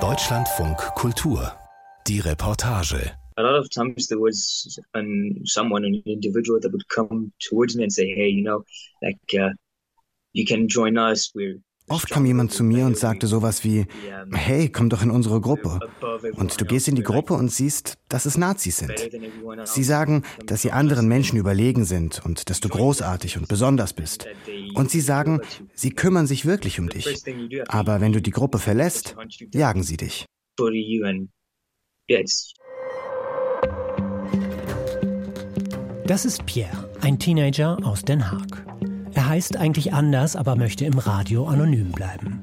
Deutschlandfunk Kultur. Die Reportage. A lot of times there was um, someone, an individual that would come towards me and say, hey, you know, like, uh, you can join us. We're Oft kam jemand zu mir und sagte sowas wie, hey, komm doch in unsere Gruppe. Und du gehst in die Gruppe und siehst, dass es Nazis sind. Sie sagen, dass sie anderen Menschen überlegen sind und dass du großartig und besonders bist. Und sie sagen, sie kümmern sich wirklich um dich. Aber wenn du die Gruppe verlässt, jagen sie dich. Das ist Pierre, ein Teenager aus Den Haag. Er heißt eigentlich anders, aber möchte im Radio anonym bleiben.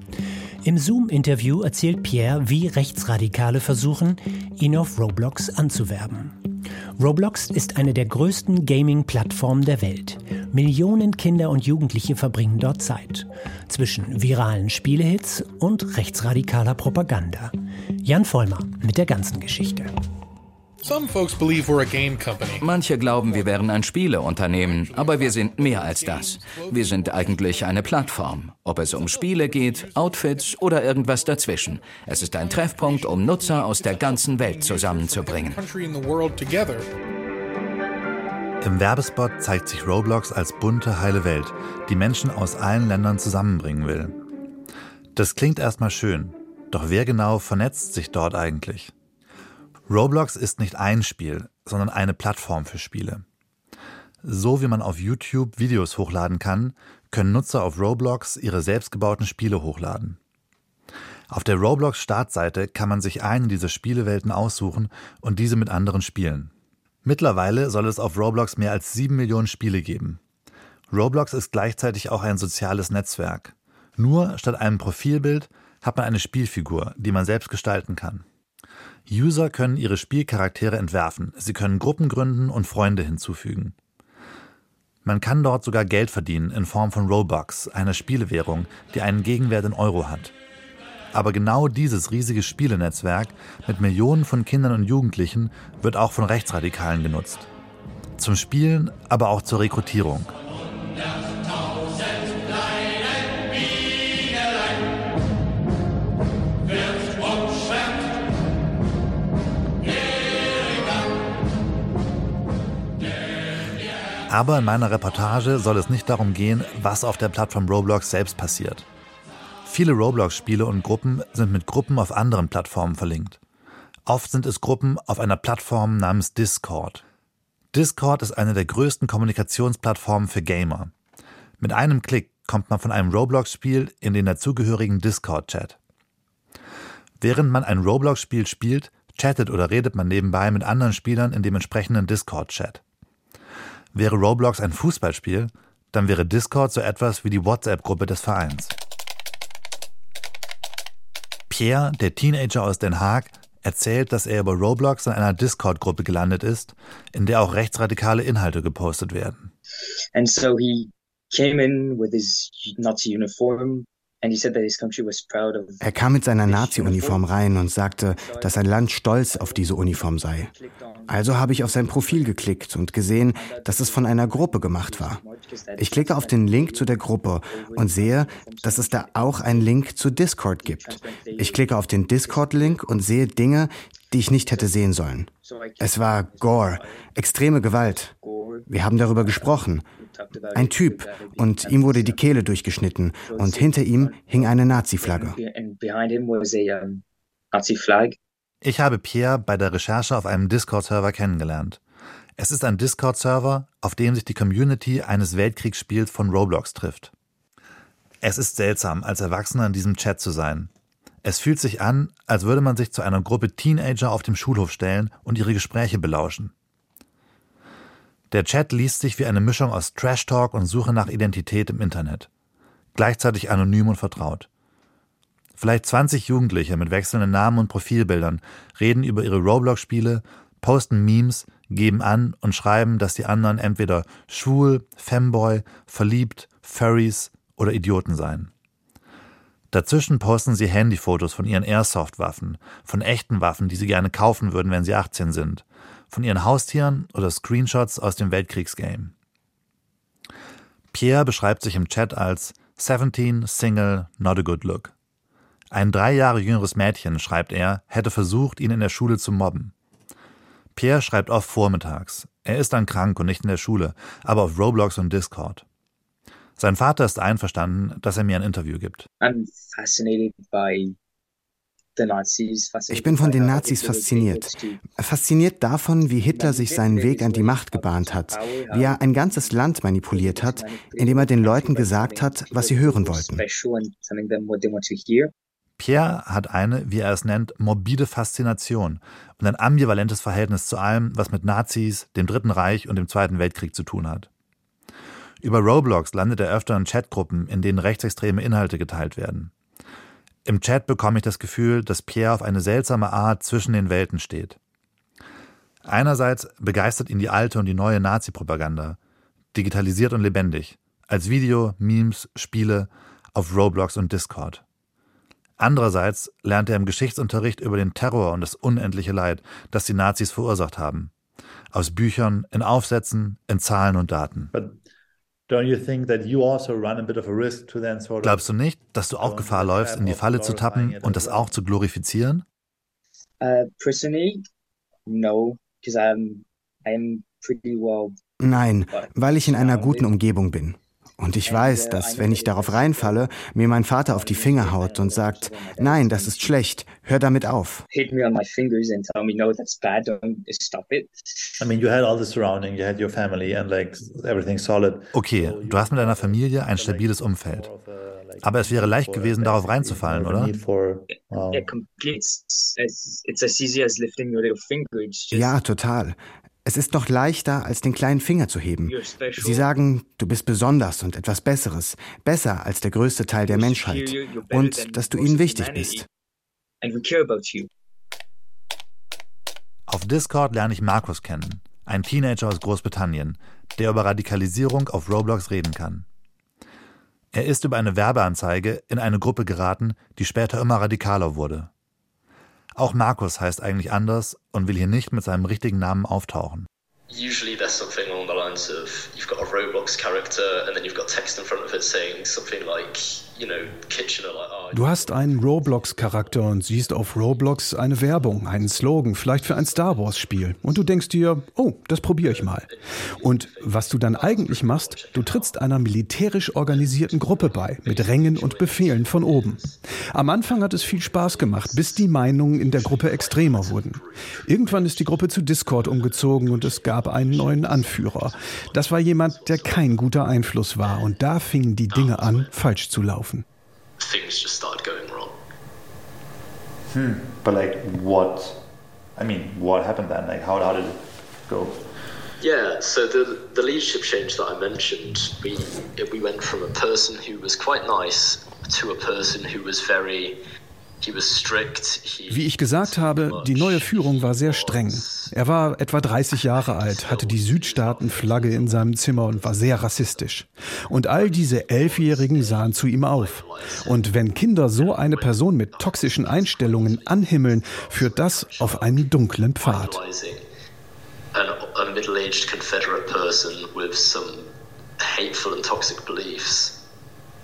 Im Zoom-Interview erzählt Pierre, wie Rechtsradikale versuchen, ihn auf Roblox anzuwerben. Roblox ist eine der größten Gaming-Plattformen der Welt. Millionen Kinder und Jugendliche verbringen dort Zeit. Zwischen viralen Spielehits und rechtsradikaler Propaganda. Jan Vollmer mit der ganzen Geschichte. Manche glauben, wir wären ein Spieleunternehmen, aber wir sind mehr als das. Wir sind eigentlich eine Plattform. Ob es um Spiele geht, Outfits oder irgendwas dazwischen. Es ist ein Treffpunkt, um Nutzer aus der ganzen Welt zusammenzubringen. Im Werbespot zeigt sich Roblox als bunte, heile Welt, die Menschen aus allen Ländern zusammenbringen will. Das klingt erstmal schön, doch wer genau vernetzt sich dort eigentlich? Roblox ist nicht ein Spiel, sondern eine Plattform für Spiele. So wie man auf YouTube Videos hochladen kann, können Nutzer auf Roblox ihre selbstgebauten Spiele hochladen. Auf der Roblox Startseite kann man sich eine dieser Spielewelten aussuchen und diese mit anderen spielen. Mittlerweile soll es auf Roblox mehr als sieben Millionen Spiele geben. Roblox ist gleichzeitig auch ein soziales Netzwerk. Nur statt einem Profilbild hat man eine Spielfigur, die man selbst gestalten kann. User können ihre Spielcharaktere entwerfen, sie können Gruppen gründen und Freunde hinzufügen. Man kann dort sogar Geld verdienen in Form von Robux, einer Spielewährung, die einen Gegenwert in Euro hat. Aber genau dieses riesige Spielenetzwerk mit Millionen von Kindern und Jugendlichen wird auch von Rechtsradikalen genutzt. Zum Spielen, aber auch zur Rekrutierung. Aber in meiner Reportage soll es nicht darum gehen, was auf der Plattform Roblox selbst passiert. Viele Roblox-Spiele und Gruppen sind mit Gruppen auf anderen Plattformen verlinkt. Oft sind es Gruppen auf einer Plattform namens Discord. Discord ist eine der größten Kommunikationsplattformen für Gamer. Mit einem Klick kommt man von einem Roblox-Spiel in den dazugehörigen Discord-Chat. Während man ein Roblox-Spiel spielt, chattet oder redet man nebenbei mit anderen Spielern in dem entsprechenden Discord-Chat. Wäre Roblox ein Fußballspiel, dann wäre Discord so etwas wie die WhatsApp-Gruppe des Vereins. Pierre, der Teenager aus Den Haag, erzählt, dass er über Roblox in einer Discord-Gruppe gelandet ist, in der auch rechtsradikale Inhalte gepostet werden. And so he came in with his Nazi uniform er kam mit seiner Nazi-Uniform rein und sagte, dass sein Land stolz auf diese Uniform sei. Also habe ich auf sein Profil geklickt und gesehen, dass es von einer Gruppe gemacht war. Ich klicke auf den Link zu der Gruppe und sehe, dass es da auch einen Link zu Discord gibt. Ich klicke auf den Discord-Link und sehe Dinge, die ich nicht hätte sehen sollen. Es war Gore, extreme Gewalt. Wir haben darüber gesprochen. Ein Typ und ihm wurde die Kehle durchgeschnitten und hinter ihm hing eine Nazi-Flagge. Ich habe Pierre bei der Recherche auf einem Discord-Server kennengelernt. Es ist ein Discord-Server, auf dem sich die Community eines Weltkriegsspiels von Roblox trifft. Es ist seltsam, als Erwachsener in diesem Chat zu sein. Es fühlt sich an, als würde man sich zu einer Gruppe Teenager auf dem Schulhof stellen und ihre Gespräche belauschen. Der Chat liest sich wie eine Mischung aus Trash Talk und Suche nach Identität im Internet. Gleichzeitig anonym und vertraut. Vielleicht 20 Jugendliche mit wechselnden Namen und Profilbildern reden über ihre Roblox-Spiele, posten Memes, geben an und schreiben, dass die anderen entweder schwul, Femboy, verliebt, Furries oder Idioten seien. Dazwischen posten sie Handyfotos von ihren Airsoft-Waffen, von echten Waffen, die sie gerne kaufen würden, wenn sie 18 sind, von ihren Haustieren oder Screenshots aus dem Weltkriegsgame. Pierre beschreibt sich im Chat als 17, Single, not a good look. Ein drei Jahre jüngeres Mädchen, schreibt er, hätte versucht, ihn in der Schule zu mobben. Pierre schreibt oft vormittags. Er ist dann krank und nicht in der Schule, aber auf Roblox und Discord. Sein Vater ist einverstanden, dass er mir ein Interview gibt. Ich bin von den Nazis fasziniert. Fasziniert davon, wie Hitler sich seinen Weg an die Macht gebahnt hat, wie er ein ganzes Land manipuliert hat, indem er den Leuten gesagt hat, was sie hören wollten. Pierre hat eine, wie er es nennt, morbide Faszination und ein ambivalentes Verhältnis zu allem, was mit Nazis, dem Dritten Reich und dem Zweiten Weltkrieg zu tun hat. Über Roblox landet er öfter in Chatgruppen, in denen rechtsextreme Inhalte geteilt werden. Im Chat bekomme ich das Gefühl, dass Pierre auf eine seltsame Art zwischen den Welten steht. Einerseits begeistert ihn die alte und die neue Nazi-Propaganda, digitalisiert und lebendig, als Video, Memes, Spiele auf Roblox und Discord. Andererseits lernt er im Geschichtsunterricht über den Terror und das unendliche Leid, das die Nazis verursacht haben. Aus Büchern, in Aufsätzen, in Zahlen und Daten. Also Glaubst du nicht, dass du auch Gefahr läufst, in die Falle zu tappen und das auch zu glorifizieren? Uh, Nein, weil ich in einer guten Umgebung bin. Und ich weiß, dass wenn ich darauf reinfalle, mir mein Vater auf die Finger haut und sagt, nein, das ist schlecht, hör damit auf. Okay, du hast mit deiner Familie ein stabiles Umfeld. Aber es wäre leicht gewesen, darauf reinzufallen, oder? Ja, total. Es ist doch leichter, als den kleinen Finger zu heben. Sie sagen, du bist besonders und etwas Besseres, besser als der größte Teil der Menschheit und dass du ihnen wichtig bist. Auf Discord lerne ich Markus kennen, einen Teenager aus Großbritannien, der über Radikalisierung auf Roblox reden kann. Er ist über eine Werbeanzeige in eine Gruppe geraten, die später immer radikaler wurde. Auch Markus heißt eigentlich anders und will hier nicht mit seinem richtigen Namen auftauchen. Usually there's something along the lines of you've got a Roblox character and then you've got text in front of it saying something like Du hast einen Roblox-Charakter und siehst auf Roblox eine Werbung, einen Slogan, vielleicht für ein Star Wars-Spiel. Und du denkst dir, oh, das probiere ich mal. Und was du dann eigentlich machst, du trittst einer militärisch organisierten Gruppe bei, mit Rängen und Befehlen von oben. Am Anfang hat es viel Spaß gemacht, bis die Meinungen in der Gruppe extremer wurden. Irgendwann ist die Gruppe zu Discord umgezogen und es gab einen neuen Anführer. Das war jemand, der kein guter Einfluss war. Und da fingen die Dinge an, falsch zu laufen. Things just started going wrong. Hmm. But like, what? I mean, what happened then? Like, how how did it go? Yeah, so the the leadership change that I mentioned, we we went from a person who was quite nice to a person who was very Wie ich gesagt habe, die neue Führung war sehr streng. Er war etwa 30 Jahre alt, hatte die Südstaatenflagge in seinem Zimmer und war sehr rassistisch. Und all diese Elfjährigen sahen zu ihm auf. Und wenn Kinder so eine Person mit toxischen Einstellungen anhimmeln, führt das auf einen dunklen Pfad. A middle-aged Confederate person with some hateful and toxic beliefs,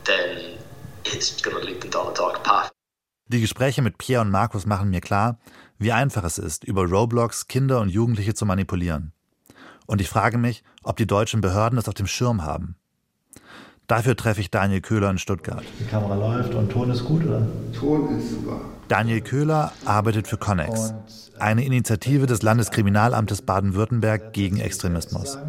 then it's going to lead them down a dark path. Die Gespräche mit Pierre und Markus machen mir klar, wie einfach es ist, über Roblox Kinder und Jugendliche zu manipulieren. Und ich frage mich, ob die deutschen Behörden es auf dem Schirm haben. Dafür treffe ich Daniel Köhler in Stuttgart. Die Kamera läuft und Ton ist gut, oder? Ton ist super. Daniel Köhler arbeitet für Connex, eine Initiative des Landeskriminalamtes Baden-Württemberg gegen Extremismus.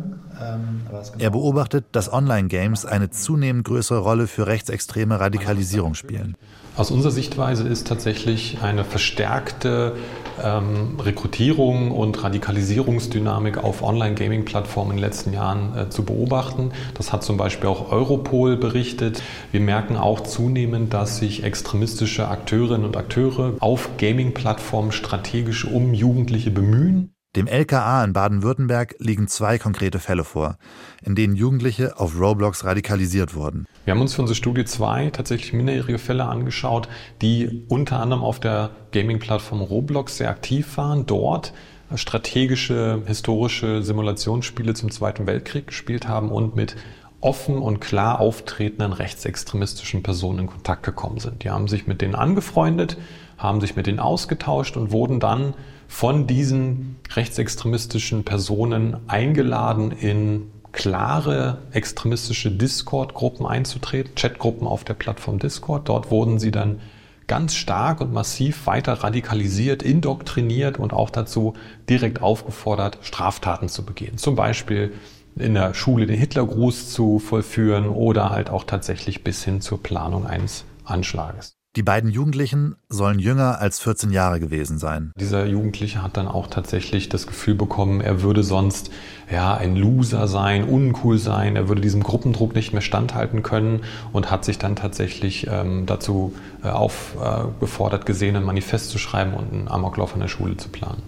Ähm, er beobachtet, dass Online-Games eine zunehmend größere Rolle für rechtsextreme Radikalisierung spielen. Aus unserer Sichtweise ist tatsächlich eine verstärkte ähm, Rekrutierung und Radikalisierungsdynamik auf Online-Gaming-Plattformen in den letzten Jahren äh, zu beobachten. Das hat zum Beispiel auch Europol berichtet. Wir merken auch zunehmend, dass sich extremistische Akteurinnen und Akteure auf Gaming-Plattformen strategisch um Jugendliche bemühen. Dem LKA in Baden-Württemberg liegen zwei konkrete Fälle vor, in denen Jugendliche auf Roblox radikalisiert wurden. Wir haben uns für unsere Studie zwei tatsächlich minderjährige Fälle angeschaut, die unter anderem auf der Gaming-Plattform Roblox sehr aktiv waren, dort strategische, historische Simulationsspiele zum Zweiten Weltkrieg gespielt haben und mit offen und klar auftretenden rechtsextremistischen Personen in Kontakt gekommen sind. Die haben sich mit denen angefreundet, haben sich mit denen ausgetauscht und wurden dann von diesen rechtsextremistischen Personen eingeladen, in klare extremistische Discord-Gruppen einzutreten, Chatgruppen auf der Plattform Discord. Dort wurden sie dann ganz stark und massiv weiter radikalisiert, indoktriniert und auch dazu direkt aufgefordert, Straftaten zu begehen. Zum Beispiel in der Schule den Hitlergruß zu vollführen oder halt auch tatsächlich bis hin zur Planung eines Anschlages. Die beiden Jugendlichen sollen jünger als 14 Jahre gewesen sein. Dieser Jugendliche hat dann auch tatsächlich das Gefühl bekommen, er würde sonst ja ein Loser sein, uncool sein, er würde diesem Gruppendruck nicht mehr standhalten können und hat sich dann tatsächlich ähm, dazu äh, aufgefordert äh, gesehen, ein Manifest zu schreiben und einen Amoklauf an der Schule zu planen.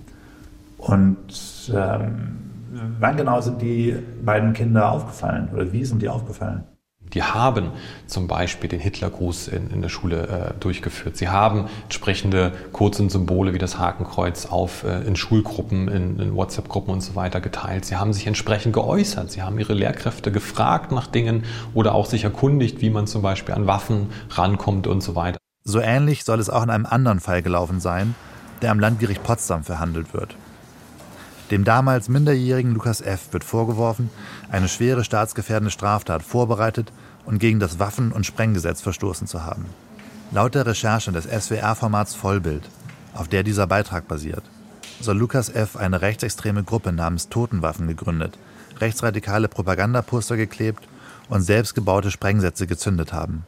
Und ähm, wann genau sind die beiden Kinder aufgefallen oder wie sind die aufgefallen? Die haben zum Beispiel den Hitlergruß in, in der Schule äh, durchgeführt. Sie haben entsprechende kurze Symbole wie das Hakenkreuz auf, äh, in Schulgruppen, in, in WhatsApp-Gruppen und so weiter geteilt. Sie haben sich entsprechend geäußert. Sie haben ihre Lehrkräfte gefragt nach Dingen oder auch sich erkundigt, wie man zum Beispiel an Waffen rankommt und so weiter. So ähnlich soll es auch in einem anderen Fall gelaufen sein, der am Landgericht Potsdam verhandelt wird. Dem damals minderjährigen Lukas F. wird vorgeworfen, eine schwere staatsgefährdende Straftat vorbereitet und gegen das Waffen- und Sprenggesetz verstoßen zu haben. Laut der Recherche des SWR-Formats Vollbild, auf der dieser Beitrag basiert, soll Lukas F. eine rechtsextreme Gruppe namens Totenwaffen gegründet, rechtsradikale Propagandaposter geklebt und selbstgebaute Sprengsätze gezündet haben.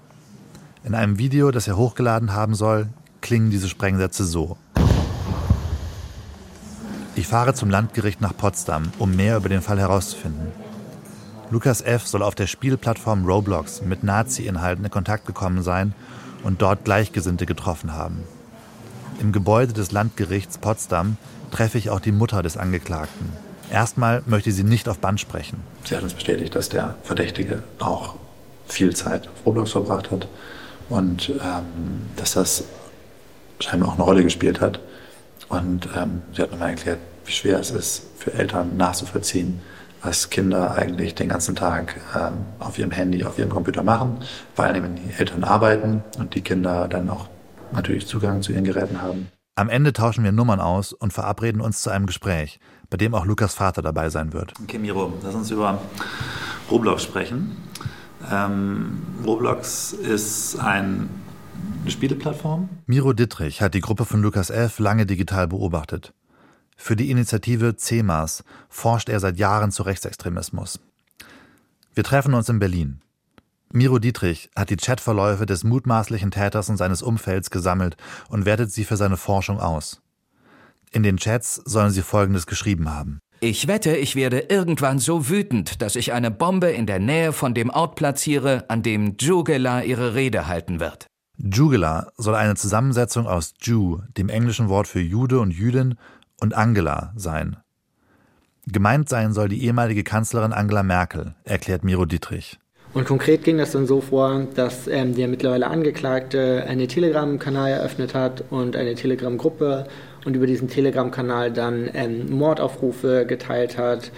In einem Video, das er hochgeladen haben soll, klingen diese Sprengsätze so. Ich fahre zum Landgericht nach Potsdam, um mehr über den Fall herauszufinden. Lukas F. soll auf der Spielplattform Roblox mit Nazi-Inhalten in Kontakt gekommen sein und dort Gleichgesinnte getroffen haben. Im Gebäude des Landgerichts Potsdam treffe ich auch die Mutter des Angeklagten. Erstmal möchte sie nicht auf Band sprechen. Sie hat uns bestätigt, dass der Verdächtige auch viel Zeit auf Roblox verbracht hat und ähm, dass das scheinbar auch eine Rolle gespielt hat. Und ähm, sie hat nochmal erklärt, wie schwer es ist für Eltern nachzuvollziehen, was Kinder eigentlich den ganzen Tag ähm, auf ihrem Handy, auf ihrem Computer machen, vor allem wenn die Eltern arbeiten und die Kinder dann auch natürlich Zugang zu ihren Geräten haben. Am Ende tauschen wir Nummern aus und verabreden uns zu einem Gespräch, bei dem auch Lukas Vater dabei sein wird. Okay, Miro, lass uns über Roblox sprechen. Ähm, Roblox ist ein, eine Spieleplattform. Miro Dittrich hat die Gruppe von Lukas F. lange digital beobachtet. Für die Initiative CEMAS forscht er seit Jahren zu Rechtsextremismus. Wir treffen uns in Berlin. Miro Dietrich hat die Chatverläufe des mutmaßlichen Täters und seines Umfelds gesammelt und wertet sie für seine Forschung aus. In den Chats sollen sie Folgendes geschrieben haben. Ich wette, ich werde irgendwann so wütend, dass ich eine Bombe in der Nähe von dem Ort platziere, an dem Jugela ihre Rede halten wird. Jugela soll eine Zusammensetzung aus Jew, dem englischen Wort für Jude und Jüdin, und Angela sein. Gemeint sein soll die ehemalige Kanzlerin Angela Merkel, erklärt Miro Dietrich. Und konkret ging das dann so vor, dass ähm, der mittlerweile Angeklagte einen Telegram-Kanal eröffnet hat und eine Telegram-Gruppe und über diesen Telegram-Kanal dann ähm, Mordaufrufe geteilt hat,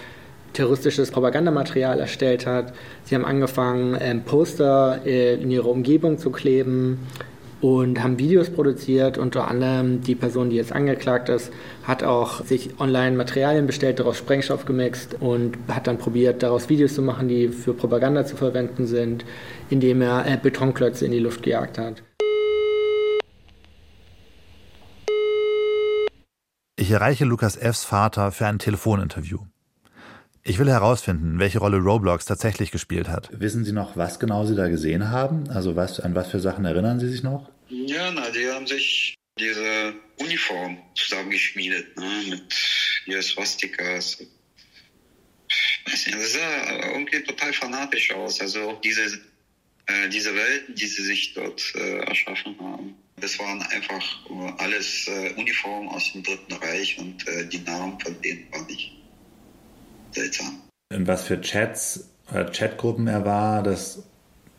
terroristisches Propagandamaterial erstellt hat. Sie haben angefangen, ähm, Poster äh, in ihrer Umgebung zu kleben, und haben Videos produziert. Unter anderem die Person, die jetzt angeklagt ist, hat auch sich online Materialien bestellt, daraus Sprengstoff gemixt und hat dann probiert, daraus Videos zu machen, die für Propaganda zu verwenden sind, indem er äh, Betonklötze in die Luft gejagt hat. Ich erreiche Lukas Fs Vater für ein Telefoninterview. Ich will herausfinden, welche Rolle Roblox tatsächlich gespielt hat. Wissen Sie noch, was genau Sie da gesehen haben? Also was, an was für Sachen erinnern Sie sich noch? Ja, na, die haben sich diese Uniform zusammengeschmiedet, ne, mit hier Swastikas. Weiß nicht, das sah irgendwie total fanatisch aus. Also diese, äh, diese Welten, die sie sich dort äh, erschaffen haben. Das waren einfach alles äh, Uniformen aus dem Dritten Reich und äh, die Namen von denen waren nicht seltsam. In was für Chats oder Chatgruppen er war, das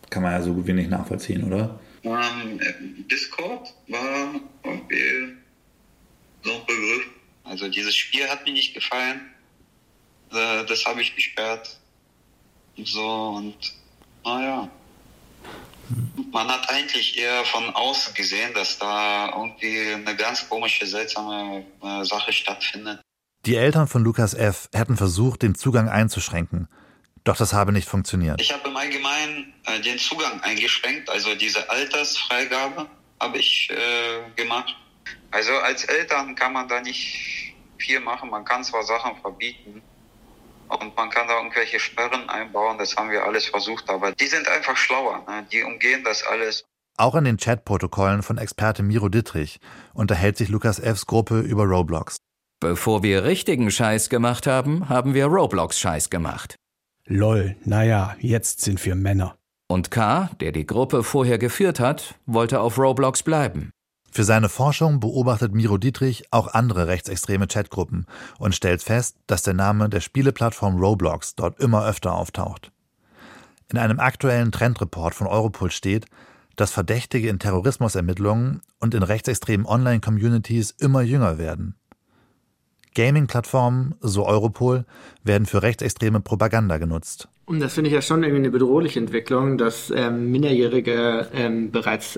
kann man ja so gut wie nicht nachvollziehen, oder? Ähm, Discord war irgendwie so ein Begriff. Also dieses Spiel hat mir nicht gefallen. Äh, das habe ich gesperrt. so und naja. Man hat eigentlich eher von außen gesehen, dass da irgendwie eine ganz komische, seltsame äh, Sache stattfindet. Die Eltern von Lukas F. hätten versucht, den Zugang einzuschränken. Doch das habe nicht funktioniert. Ich habe im Allgemeinen äh, den Zugang eingeschränkt, also diese Altersfreigabe habe ich äh, gemacht. Also als Eltern kann man da nicht viel machen. Man kann zwar Sachen verbieten und man kann da irgendwelche Sperren einbauen, das haben wir alles versucht, aber die sind einfach schlauer, ne? die umgehen das alles. Auch in den Chatprotokollen von Experte Miro Dittrich unterhält sich Lukas Fs Gruppe über Roblox. Bevor wir richtigen Scheiß gemacht haben, haben wir Roblox-Scheiß gemacht. Lol, naja, jetzt sind wir Männer. Und K., der die Gruppe vorher geführt hat, wollte auf Roblox bleiben. Für seine Forschung beobachtet Miro Dietrich auch andere rechtsextreme Chatgruppen und stellt fest, dass der Name der Spieleplattform Roblox dort immer öfter auftaucht. In einem aktuellen Trendreport von Europol steht, dass Verdächtige in Terrorismusermittlungen und in rechtsextremen Online-Communities immer jünger werden. Gaming-Plattformen, so Europol, werden für rechtsextreme Propaganda genutzt. Und das finde ich ja schon irgendwie eine bedrohliche Entwicklung, dass ähm, Minderjährige, ähm, bereits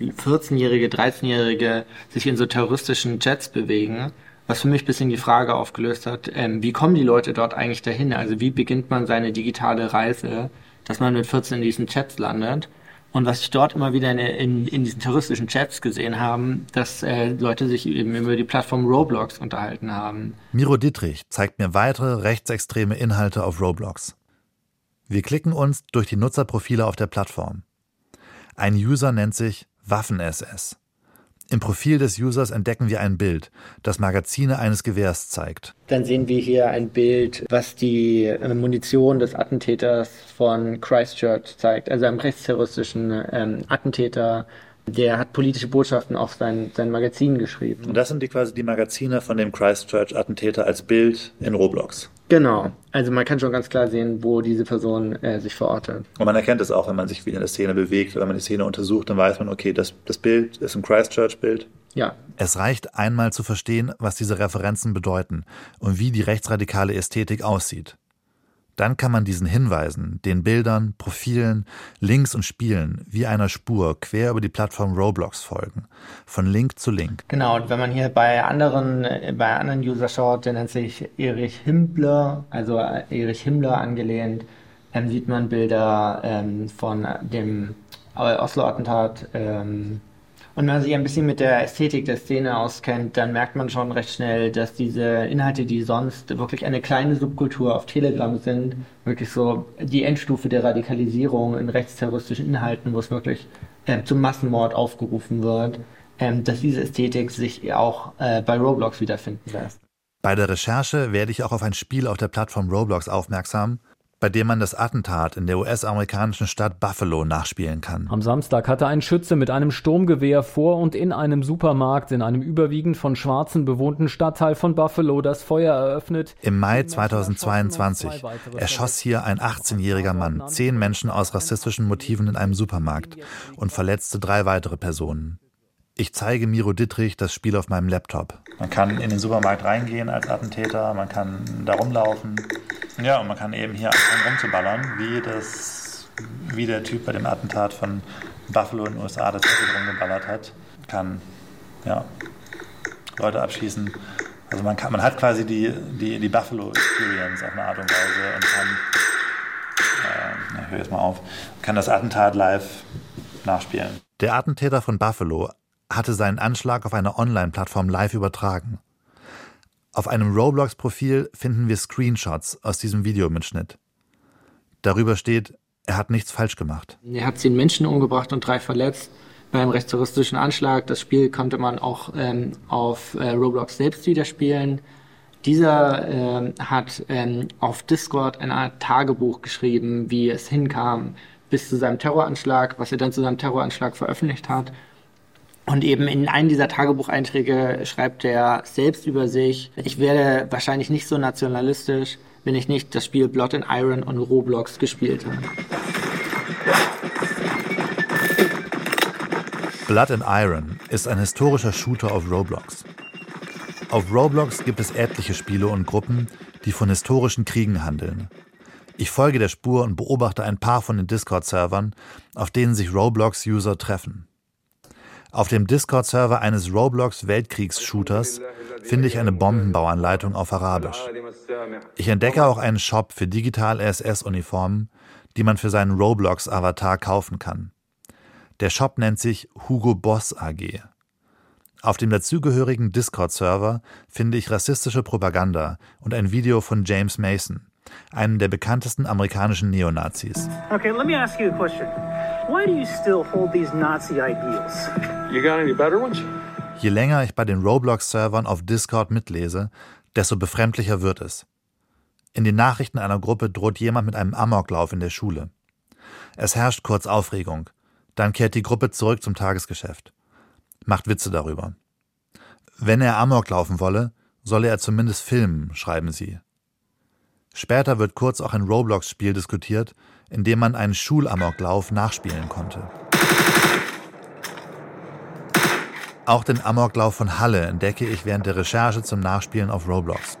14-Jährige, 13-Jährige sich in so terroristischen Chats bewegen. Was für mich ein bisschen die Frage aufgelöst hat, ähm, wie kommen die Leute dort eigentlich dahin? Also wie beginnt man seine digitale Reise, dass man mit 14 in diesen Chats landet? Und was ich dort immer wieder in, in, in diesen terroristischen Chats gesehen haben, dass äh, Leute sich eben über die Plattform Roblox unterhalten haben. Miro Dietrich zeigt mir weitere rechtsextreme Inhalte auf Roblox. Wir klicken uns durch die Nutzerprofile auf der Plattform. Ein User nennt sich Waffen-SS. Im Profil des Users entdecken wir ein Bild, das Magazine eines Gewehrs zeigt. Dann sehen wir hier ein Bild, was die äh, Munition des Attentäters von Christchurch zeigt, also einem rechtsterroristischen ähm, Attentäter. Der hat politische Botschaften auf sein, sein Magazin geschrieben. Und das sind die quasi die Magazine von dem Christchurch-Attentäter als Bild in Roblox. Genau. Also man kann schon ganz klar sehen, wo diese Person äh, sich verortet. Und man erkennt es auch, wenn man sich wieder in der Szene bewegt, wenn man die Szene untersucht, dann weiß man, okay, das, das Bild ist ein Christchurch-Bild. Ja. Es reicht einmal zu verstehen, was diese Referenzen bedeuten und wie die rechtsradikale Ästhetik aussieht. Dann kann man diesen Hinweisen, den Bildern, Profilen, Links und Spielen wie einer Spur quer über die Plattform Roblox folgen, von Link zu Link. Genau, und wenn man hier bei anderen, bei anderen User schaut, der nennt sich Erich Himmler, also Erich Himmler angelehnt, dann sieht man Bilder ähm, von dem Oslo-Attentat, ähm, und wenn man sich ein bisschen mit der Ästhetik der Szene auskennt, dann merkt man schon recht schnell, dass diese Inhalte, die sonst wirklich eine kleine Subkultur auf Telegram sind, wirklich so die Endstufe der Radikalisierung in rechtsterroristischen Inhalten, wo es wirklich äh, zum Massenmord aufgerufen wird, äh, dass diese Ästhetik sich auch äh, bei Roblox wiederfinden lässt. Bei der Recherche werde ich auch auf ein Spiel auf der Plattform Roblox aufmerksam, bei dem man das Attentat in der US-amerikanischen Stadt Buffalo nachspielen kann. Am Samstag hatte ein Schütze mit einem Sturmgewehr vor und in einem Supermarkt in einem überwiegend von Schwarzen bewohnten Stadtteil von Buffalo das Feuer eröffnet. Im Mai 2022 erschoss hier ein 18-jähriger Mann zehn Menschen aus rassistischen Motiven in einem Supermarkt und verletzte drei weitere Personen. Ich zeige Miro Dittrich das Spiel auf meinem Laptop. Man kann in den Supermarkt reingehen als Attentäter, man kann da rumlaufen. Ja, und man kann eben hier anfangen rumzuballern, wie, das, wie der Typ bei dem Attentat von Buffalo in den USA das Zettel rumgeballert hat. Kann ja, Leute abschießen. Also man, kann, man hat quasi die, die, die Buffalo Experience auf eine Art und Weise und kann, äh, ich höre jetzt mal auf, kann das Attentat live nachspielen. Der Attentäter von Buffalo hatte seinen Anschlag auf einer Online-Plattform live übertragen. Auf einem Roblox-Profil finden wir Screenshots aus diesem Videomitschnitt. Darüber steht, er hat nichts falsch gemacht. Er hat zehn Menschen umgebracht und drei verletzt beim rechtsterroristischen Anschlag. Das Spiel konnte man auch ähm, auf äh, Roblox selbst wieder spielen. Dieser ähm, hat ähm, auf Discord eine Art Tagebuch geschrieben, wie es hinkam bis zu seinem Terroranschlag, was er dann zu seinem Terroranschlag veröffentlicht hat. Und eben in einem dieser Tagebucheinträge schreibt er selbst über sich, ich werde wahrscheinlich nicht so nationalistisch, wenn ich nicht das Spiel Blood and Iron und Roblox gespielt habe. Blood and Iron ist ein historischer Shooter auf Roblox. Auf Roblox gibt es etliche Spiele und Gruppen, die von historischen Kriegen handeln. Ich folge der Spur und beobachte ein paar von den Discord-Servern, auf denen sich Roblox-User treffen. Auf dem Discord-Server eines Roblox-Weltkriegs-Shooters finde ich eine Bombenbauanleitung auf Arabisch. Ich entdecke auch einen Shop für digitale SS-Uniformen, die man für seinen Roblox-Avatar kaufen kann. Der Shop nennt sich Hugo Boss AG. Auf dem dazugehörigen Discord-Server finde ich rassistische Propaganda und ein Video von James Mason, einem der bekanntesten amerikanischen Neonazis. Okay, let me ask you a question. Why do you still hold these Nazi ideals? You got any better ones? Je länger ich bei den Roblox-Servern auf Discord mitlese, desto befremdlicher wird es. In den Nachrichten einer Gruppe droht jemand mit einem Amoklauf in der Schule. Es herrscht kurz Aufregung. Dann kehrt die Gruppe zurück zum Tagesgeschäft. Macht Witze darüber. Wenn er Amok laufen wolle, solle er zumindest filmen, schreiben sie. Später wird kurz auch ein Roblox-Spiel diskutiert, in dem man einen Schulamoklauf nachspielen konnte. Auch den Amoklauf von Halle entdecke ich während der Recherche zum Nachspielen auf Roblox.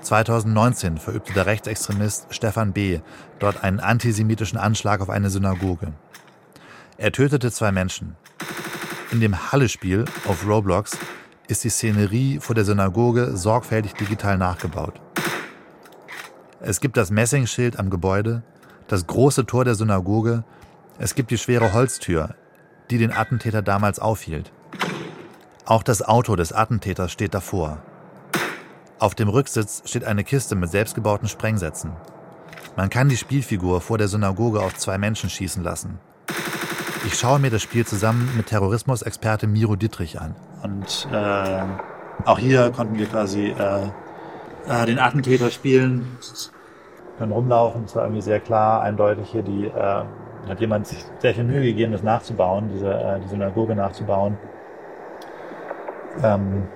2019 verübte der Rechtsextremist Stefan B. dort einen antisemitischen Anschlag auf eine Synagoge. Er tötete zwei Menschen. In dem Halle-Spiel auf Roblox ist die Szenerie vor der Synagoge sorgfältig digital nachgebaut. Es gibt das Messingschild am Gebäude, das große Tor der Synagoge, es gibt die schwere Holztür, die den Attentäter damals aufhielt. Auch das Auto des Attentäters steht davor. Auf dem Rücksitz steht eine Kiste mit selbstgebauten Sprengsätzen. Man kann die Spielfigur vor der Synagoge auf zwei Menschen schießen lassen. Ich schaue mir das Spiel zusammen mit Terrorismusexperte Miro Dittrich an. Und äh, auch hier konnten wir quasi äh, äh, den Attentäter spielen, können rumlaufen. Es war irgendwie sehr klar, eindeutig hier die äh, hat jemand sich sehr viel Mühe gegeben, das nachzubauen, diese, äh, die Synagoge nachzubauen. Ähm,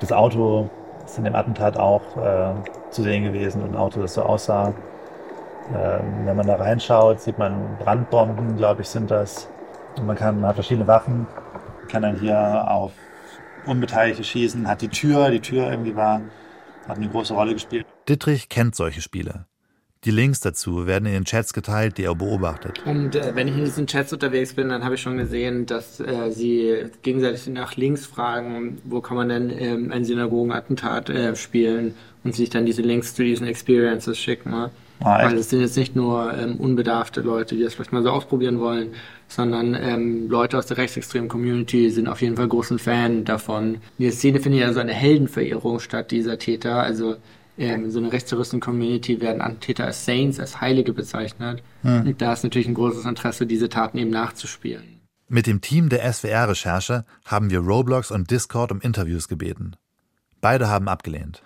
das Auto ist in dem Attentat auch äh, zu sehen gewesen, ein Auto, das so aussah. Ähm, wenn man da reinschaut, sieht man Brandbomben, glaube ich, sind das. Und man kann man hat verschiedene Waffen, kann dann hier auf Unbeteiligte schießen, hat die Tür, die Tür irgendwie war, hat eine große Rolle gespielt. Dittrich kennt solche Spiele. Die Links dazu werden in den Chats geteilt, die er beobachtet. Und äh, wenn ich in diesen Chats unterwegs bin, dann habe ich schon gesehen, dass äh, sie gegenseitig nach Links fragen, wo kann man denn ähm, ein Synagogenattentat äh, spielen und sich dann diese Links zu diesen Experiences schicken. Ne? Ah, Weil es sind jetzt nicht nur ähm, unbedarfte Leute, die das vielleicht mal so ausprobieren wollen, sondern ähm, Leute aus der rechtsextremen Community sind auf jeden Fall großen Fan davon. In der Szene findet ja so eine Heldenverehrung statt dieser Täter. Also ähm, so eine Rechtsterroristen-Community werden Antäter als Saints, als Heilige bezeichnet. Hm. Und da ist natürlich ein großes Interesse, diese Taten eben nachzuspielen. Mit dem Team der SWR-Recherche haben wir Roblox und Discord um Interviews gebeten. Beide haben abgelehnt.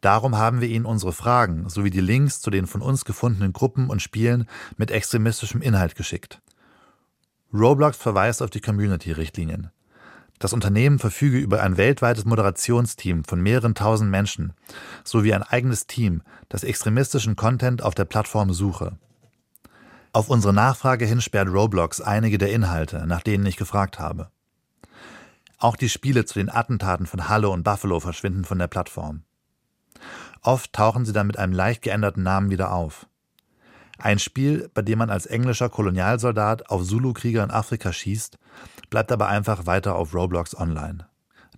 Darum haben wir ihnen unsere Fragen sowie die Links zu den von uns gefundenen Gruppen und Spielen mit extremistischem Inhalt geschickt. Roblox verweist auf die Community-Richtlinien. Das Unternehmen verfüge über ein weltweites Moderationsteam von mehreren tausend Menschen sowie ein eigenes Team, das extremistischen Content auf der Plattform suche. Auf unsere Nachfrage hin sperrt Roblox einige der Inhalte, nach denen ich gefragt habe. Auch die Spiele zu den Attentaten von Halle und Buffalo verschwinden von der Plattform. Oft tauchen sie dann mit einem leicht geänderten Namen wieder auf. Ein Spiel, bei dem man als englischer Kolonialsoldat auf Zulu-Krieger in Afrika schießt, bleibt aber einfach weiter auf Roblox online.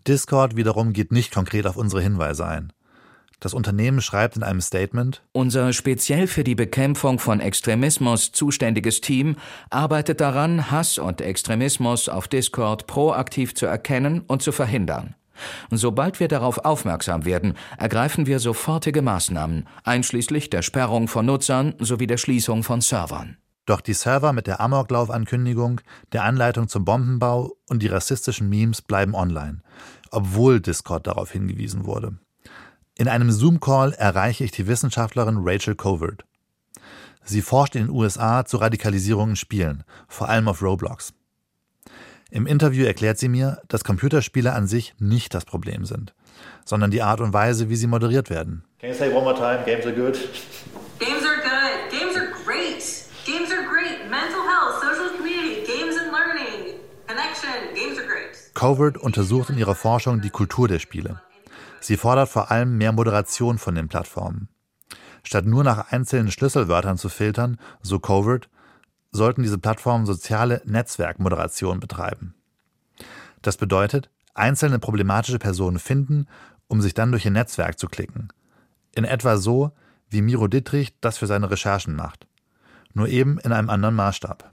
Discord wiederum geht nicht konkret auf unsere Hinweise ein. Das Unternehmen schreibt in einem Statement Unser speziell für die Bekämpfung von Extremismus zuständiges Team arbeitet daran, Hass und Extremismus auf Discord proaktiv zu erkennen und zu verhindern. Sobald wir darauf aufmerksam werden, ergreifen wir sofortige Maßnahmen, einschließlich der Sperrung von Nutzern sowie der Schließung von Servern. Doch die Server mit der Amoklauf-Ankündigung, der Anleitung zum Bombenbau und die rassistischen Memes bleiben online, obwohl Discord darauf hingewiesen wurde. In einem Zoom-Call erreiche ich die Wissenschaftlerin Rachel Covert. Sie forscht in den USA zu Radikalisierung in Spielen, vor allem auf Roblox. Im Interview erklärt sie mir, dass Computerspiele an sich nicht das Problem sind, sondern die Art und Weise, wie sie moderiert werden. Can you say one more time, games are good? Games are good. Games are great. Games are great. Mental health, social community, games and learning, connection, games are great. Covert untersucht in ihrer Forschung die Kultur der Spiele. Sie fordert vor allem mehr Moderation von den Plattformen. Statt nur nach einzelnen Schlüsselwörtern zu filtern, so Covert, sollten diese Plattformen soziale Netzwerkmoderation betreiben. Das bedeutet, einzelne problematische Personen finden, um sich dann durch ihr Netzwerk zu klicken. In etwa so, wie Miro Dittrich das für seine Recherchen macht. Nur eben in einem anderen Maßstab.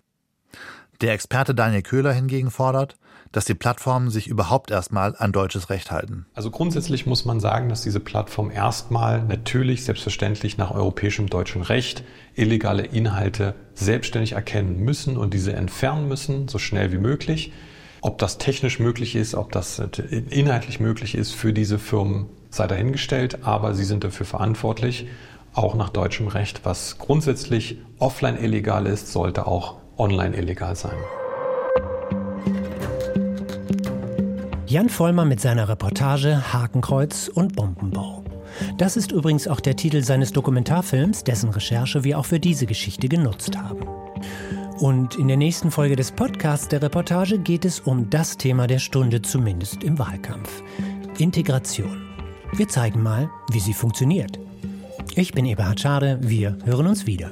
Der Experte Daniel Köhler hingegen fordert, dass die Plattformen sich überhaupt erstmal an deutsches Recht halten. Also grundsätzlich muss man sagen, dass diese Plattform erstmal natürlich selbstverständlich nach europäischem deutschem Recht illegale Inhalte selbstständig erkennen müssen und diese entfernen müssen, so schnell wie möglich. Ob das technisch möglich ist, ob das inhaltlich möglich ist für diese Firmen, sei dahingestellt, aber sie sind dafür verantwortlich, auch nach deutschem Recht. Was grundsätzlich offline illegal ist, sollte auch online illegal sein. Jan Vollmer mit seiner Reportage Hakenkreuz und Bombenbau. Das ist übrigens auch der Titel seines Dokumentarfilms, dessen Recherche wir auch für diese Geschichte genutzt haben. Und in der nächsten Folge des Podcasts der Reportage geht es um das Thema der Stunde, zumindest im Wahlkampf. Integration. Wir zeigen mal, wie sie funktioniert. Ich bin Eberhard Schade, wir hören uns wieder.